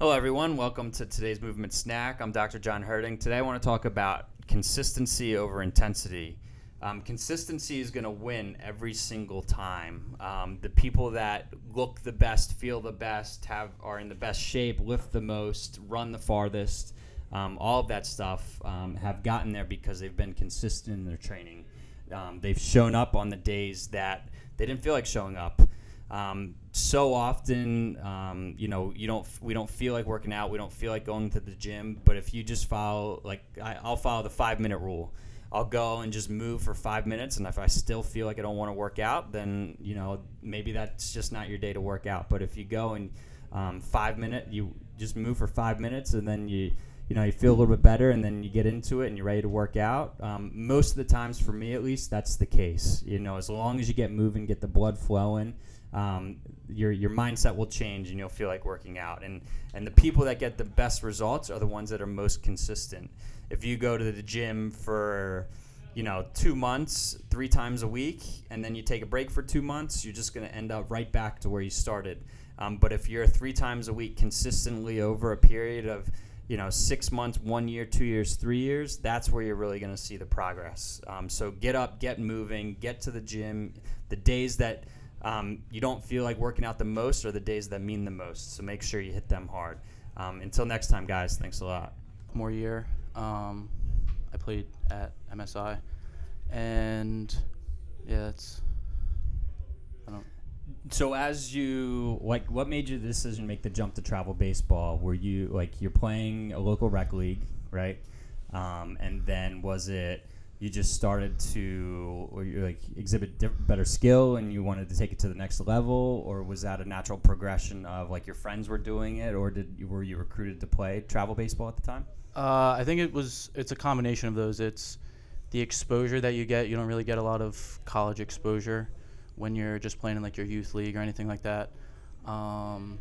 Hello, everyone. Welcome to today's Movement Snack. I'm Dr. John Herting. Today, I want to talk about consistency over intensity. Um, consistency is going to win every single time. Um, the people that look the best, feel the best, have are in the best shape, lift the most, run the farthest, um, all of that stuff um, have gotten there because they've been consistent in their training. Um, they've shown up on the days that they didn't feel like showing up. Um, so often, um, you know, you don't we don't feel like working out. We don't feel like going to the gym. But if you just follow, like, I, I'll follow the five minute rule. I'll go and just move for five minutes, and if I still feel like I don't want to work out, then you know maybe that's just not your day to work out. But if you go and um, five minute, you just move for five minutes, and then you you know you feel a little bit better, and then you get into it and you're ready to work out. Um, most of the times, for me at least, that's the case. You know, as long as you get moving, get the blood flowing um, your your mindset will change and you'll feel like working out. And and the people that get the best results are the ones that are most consistent. If you go to the gym for you know two months, three times a week, and then you take a break for two months, you're just going to end up right back to where you started. Um, but if you're three times a week consistently over a period of you know six months, one year, two years, three years, that's where you're really going to see the progress. Um, so get up, get moving, get to the gym. The days that um, you don't feel like working out the most are the days that mean the most. So make sure you hit them hard. Um, until next time, guys, thanks a lot. More year. Um, I played at MSI, and yeah, that's. I don't. So as you like, what made you the decision to make the jump to travel baseball? Were you like you're playing a local rec league, right? Um, and then was it you just started to or you like exhibit diff- better skill and you wanted to take it to the next level or was that a natural progression of like your friends were doing it or did you, were you recruited to play travel baseball at the time Uh, I think it was. It's a combination of those. It's the exposure that you get. You don't really get a lot of college exposure when you're just playing in like your youth league or anything like that. Um,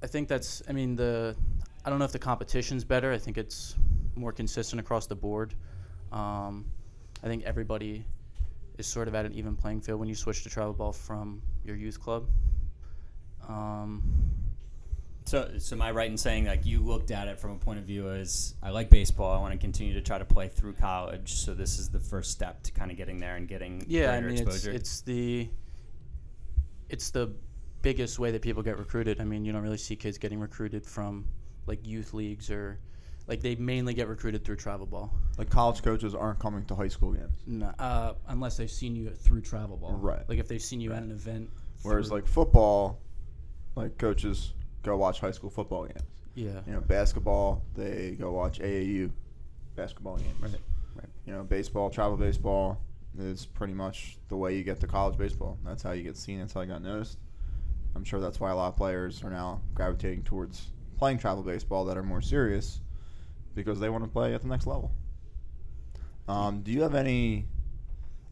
I think that's. I mean the. I don't know if the competition's better. I think it's more consistent across the board. Um, I think everybody is sort of at an even playing field when you switch to travel ball from your youth club. Um, so so am i right in saying like you looked at it from a point of view as i like baseball i want to continue to try to play through college so this is the first step to kind of getting there and getting yeah, I mean it's it's the it's the biggest way that people get recruited. I mean, you don't really see kids getting recruited from like youth leagues or like they mainly get recruited through travel ball. Like college coaches aren't coming to high school games. No, uh, unless they've seen you through travel ball. Right. Like if they've seen you at an event. Whereas through- like football, like coaches go watch high school football games. yeah. You know, basketball they go watch AAU basketball games. Right. Right. You know, baseball, travel baseball is pretty much the way you get to college baseball. That's how you get seen. That's how you got noticed. I'm sure that's why a lot of players are now gravitating towards playing travel baseball that are more serious because they want to play at the next level. Um, do you have any,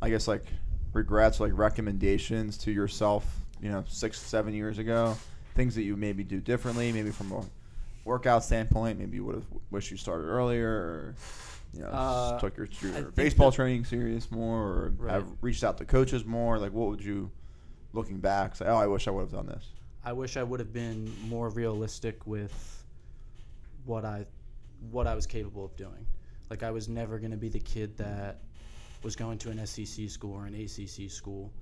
I guess, like regrets, like recommendations to yourself, you know, six, seven years ago? Things that you maybe do differently, maybe from a workout standpoint, maybe you would have wished you started earlier, or you know, Uh, took your, your baseball training serious more, or Right. have reached out to coaches more. Like, what would you, looking back, say? Oh, I wish I would have done this. I wish I would have been more realistic with what I what I was capable of doing. Like I was never going to be the kid that was going to an SEC school or an ACC school,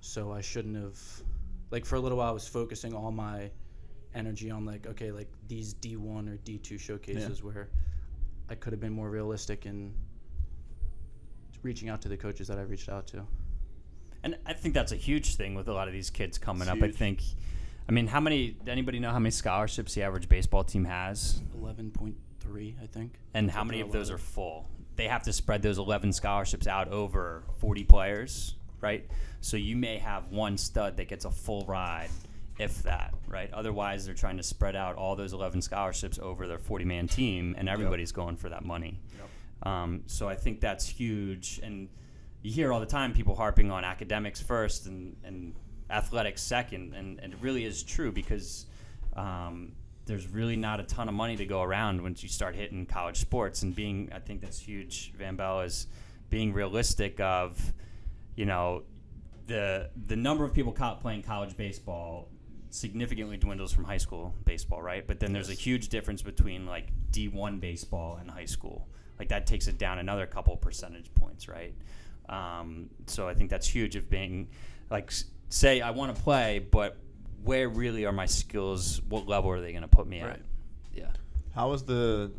so I shouldn't have. Like for a little while, I was focusing all my energy on like okay, like these D1 or D2 showcases where I could have been more realistic in reaching out to the coaches that I reached out to. And I think that's a huge thing with a lot of these kids coming It's up. I think, I mean, how many? Anybody know how many scholarships the average baseball team has, Eleven point three, I think. and how many of those are full? They have to spread those eleven scholarships out over forty players, right? So you may have one stud that gets a full ride, if that, right? Otherwise, they're trying to spread out all those eleven scholarships over their forty-man team, and everybody's going for that money. Um, so I think that's huge. And you hear all the time people harping on academics first and, and athletics second. And, and it really is true because um, there's really not a ton of money to go around once you start hitting college sports. And being, I think that's huge, Van Bell, is being realistic of, you know, the the number of people playing college baseball significantly dwindles from high school baseball, right? But then there's a huge difference between like D1 baseball and high school. Like that takes it down another couple percentage points, right? Um, so I think that's huge of being like say I want to play, but where really are my skills? What level are they going to put me at? Right. Yeah. How was the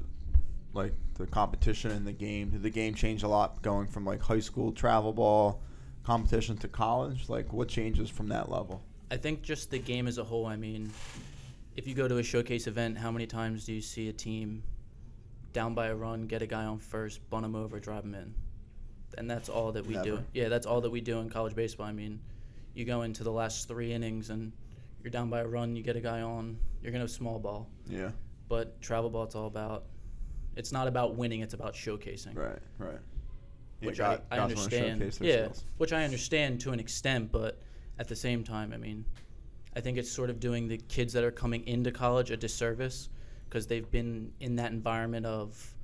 like the competition in the game? Did the game change a lot going from like high school travel ball competition to college? Like what changes from that level? I think just the game as a whole. I mean, if you go to a showcase event, how many times do you see a team down by a run, get a guy on first, bunt him over, drive him in? And that's all that we do. Yeah, that's all that we do in college baseball. I mean, you go into the last three innings and you're down by a run, you get a guy on, you're gonna have small ball. Yeah. But travel ball, it's all about. It's not about winning; it's about showcasing. Right. Right. Yeah, which I, I understand. Yeah, skills. which I understand to an extent, but at the same time, I mean, I think it's sort of doing the kids that are coming into college a disservice because they've been in that environment of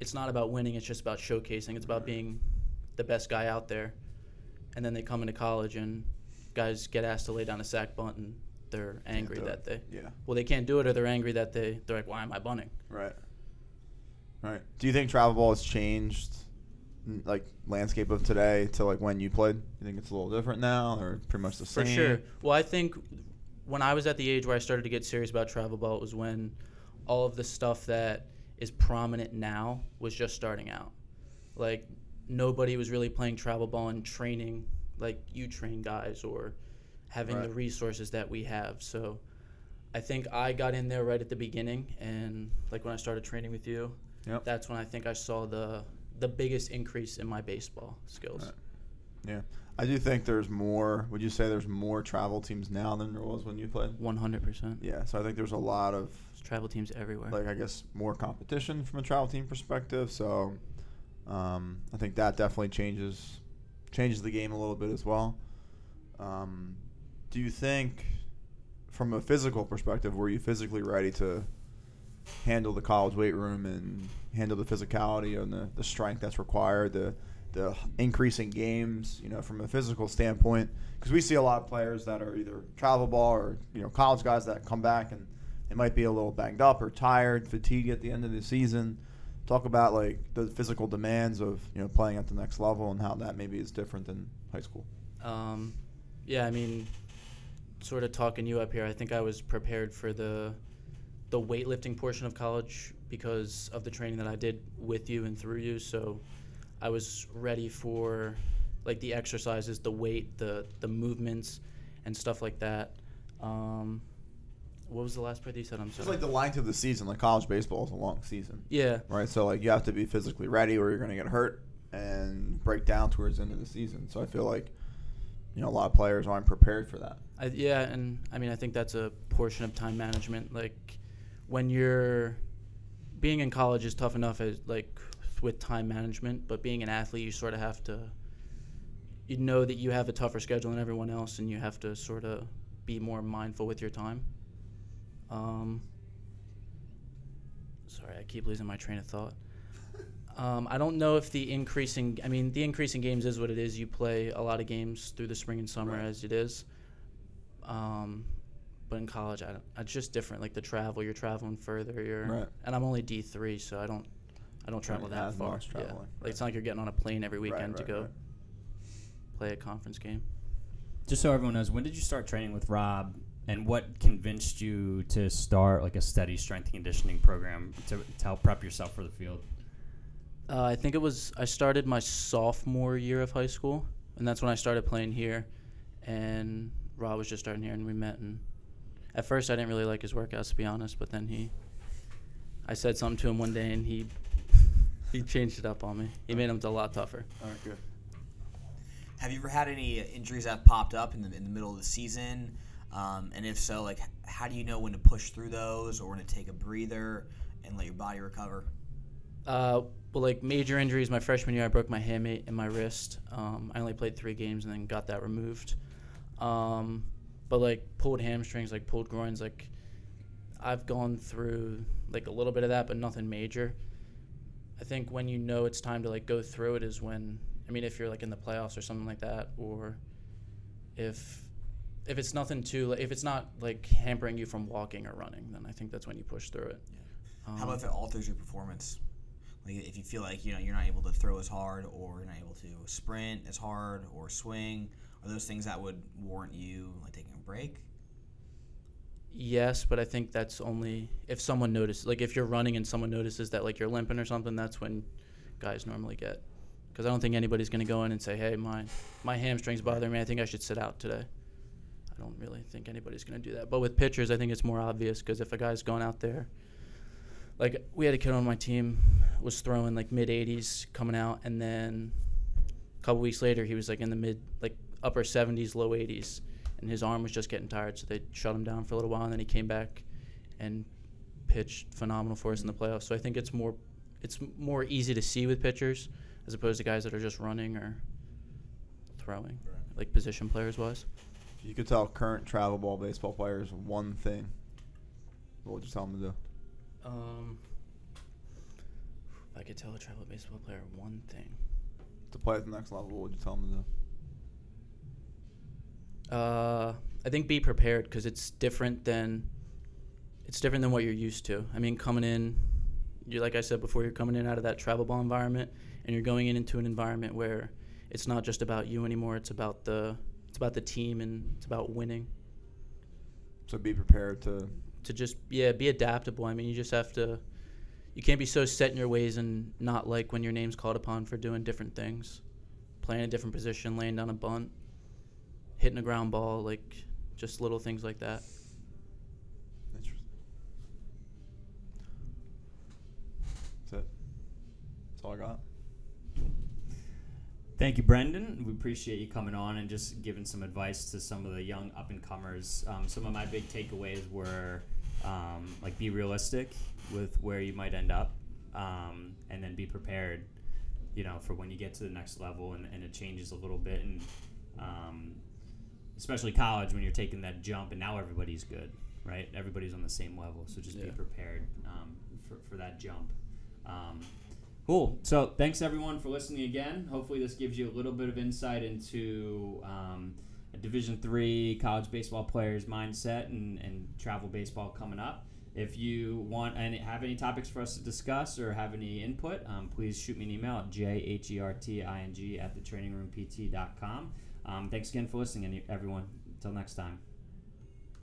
it's not about winning; it's just about showcasing. It's about being the best guy out there, and then they come into college and guys get asked to lay down a sac bunt and they're angry that they Yeah. well they can't do it or they're angry that they they're like why am I bunting? Right. Right. Do you think travel ball has changed, like landscape of today to like when you played? You think it's a little different now, or pretty much the same? For sure. Well, I think when I was at the age where I started to get serious about travel ball, it was when all of the stuff that is prominent now was just starting out. Like nobody was really playing travel ball and training like you train guys or having the resources that we have. So I think I got in there right at the beginning and like when I started training with you, Yep. that's when I think I saw the the biggest increase in my baseball skills. Right. Yeah. I do think there's more. Would you say there's more travel teams now than there was when you played? 100%. Yeah. So I think there's a lot of There's travel teams everywhere. like I guess more competition from a travel team perspective. So um, I think that definitely changes changes the game a little bit as well. Um, do you think, from a physical perspective, were you physically ready to handle the college weight room and handle the physicality and the, the strength that's required, the the increasing games, you know, from a physical standpoint? Because we see a lot of players that are either travel ball or you know college guys that come back and they might be a little banged up or tired, fatigued at the end of the season. Talk about like the physical demands of you know playing at the next level and how that maybe is different than high school. Um, yeah, I mean, sort of talking you up here. I think I was prepared for the the weightlifting portion of college because of the training that I did with you and through you. So I was ready for like the exercises, the weight, the the movements, and stuff like that. Um, what was the last part that you said? I'm sorry. It's like the length of the season, like college baseball is a long season, yeah, right? So like you have to be physically ready or you're going to get hurt and break down towards the end of the season. So I feel like you know a lot of players aren't prepared for that. I, yeah, and I mean, I think that's a portion of time management. Like, when you're being in college is tough enough as like with time management, but being an athlete, you sort of have to. You know that you have a tougher schedule than everyone else, and you have to sort of be more mindful with your time. Um, sorry, I keep losing my train of thought. Um, I don't know if the increasing, I mean, the increasing games is what it is. You play a lot of games through the spring and summer Right. as it is. Um, but in college, I don't, it's just different. Like the travel, you're traveling further. You're, Right. and I'm only D three, so I don't, I don't travel Right, that as far. much yeah. traveling, Like it's not like you're getting on a plane every Right, weekend to go right. play a conference game. Just so everyone knows, when did you start training with Rob, and what convinced you to start like a steady strength and conditioning program to, to help prep yourself for the field? Uh, I think it was I started my sophomore year of high school, and that's when I started playing here. And Rob was just starting here, and we met. And at first, I didn't really like his workouts, to be honest. But then he, I said something to him one day, and he, he changed it up on me. He made them a lot tougher. All right, good. Have you ever had any injuries that popped up in the, in the middle of the season? Um, and if so, like, how do you know when to push through those or when to take a breather and let your body recover? Uh, well, like major injuries. My freshman year, I broke my hamate and my wrist. Um, I only played three games and then got that removed. Um, but like pulled hamstrings, like pulled groins, like I've gone through like a little bit of that, but nothing major. I think when you know it's time to like go through it is when I mean if you're like in the playoffs or something like that, or if if it's nothing too, if it's not like hampering you from walking or running, then I think that's when you push through it. Um, How about if it alters your performance? Like if you feel like you know you're not able to throw as hard, or you're not able to sprint as hard, or swing, are those things that would warrant you like taking a break? Yes, but I think that's only if someone notices. Like if you're running and someone notices that like you're limping or something, that's when guys normally get. Because I don't think anybody's gonna go in and say, "Hey, my my hamstrings bother me. I think I should sit out today." I don't really think anybody's gonna do that. But with pitchers, I think it's more obvious because if a guy's going out there, like we had a kid on my team was throwing like mid 80s coming out, and then a couple weeks later he was like in the mid like upper 70s, low 80s and his arm was just getting tired, so they shut him down for a little while, and then he came back and pitched phenomenal for us in the playoffs. So I think it's more it's more easy to see with pitchers as opposed to guys that are just running or throwing, like position players wise. If you could tell current travel ball baseball players one thing, what would you tell them to do? Um, if I could tell a travel baseball player one thing. To play at the next level, what would you tell them to do? Uh, I think be prepared because it's different than it's different than what you're used to. I mean, coming in, you like I said before, you're coming in out of that travel ball environment, and you're going in into an environment where it's not just about you anymore. It's about the it's about the team and it's about winning. So be prepared to. To just yeah, be adaptable. I mean, you just have to. You can't be so set in your ways and not like when your name's called upon for doing different things, playing a different position, laying down a bunt, hitting a ground ball, like just little things like that. Interesting. That's it. That's all I got. Thank you, Brendan. We appreciate you coming on and just giving some advice to some of the young up and comers. Um, some of my big takeaways were um, like be realistic with where you might end up, um, and then be prepared. You know, for when you get to the next level and, and it changes a little bit, and um, especially college when you're taking that jump, and now everybody's good, right? Everybody's on the same level, so just be prepared um, for for that jump. Um, Cool. So thanks everyone for listening again. Hopefully this gives you a little bit of insight into um, Division three college baseball player's mindset and, and travel baseball coming up. If you want and have any topics for us to discuss or have any input, um, please shoot me an email at jherting at the thetrainingroompt.com. Um, thanks again for listening, everyone. Until next time.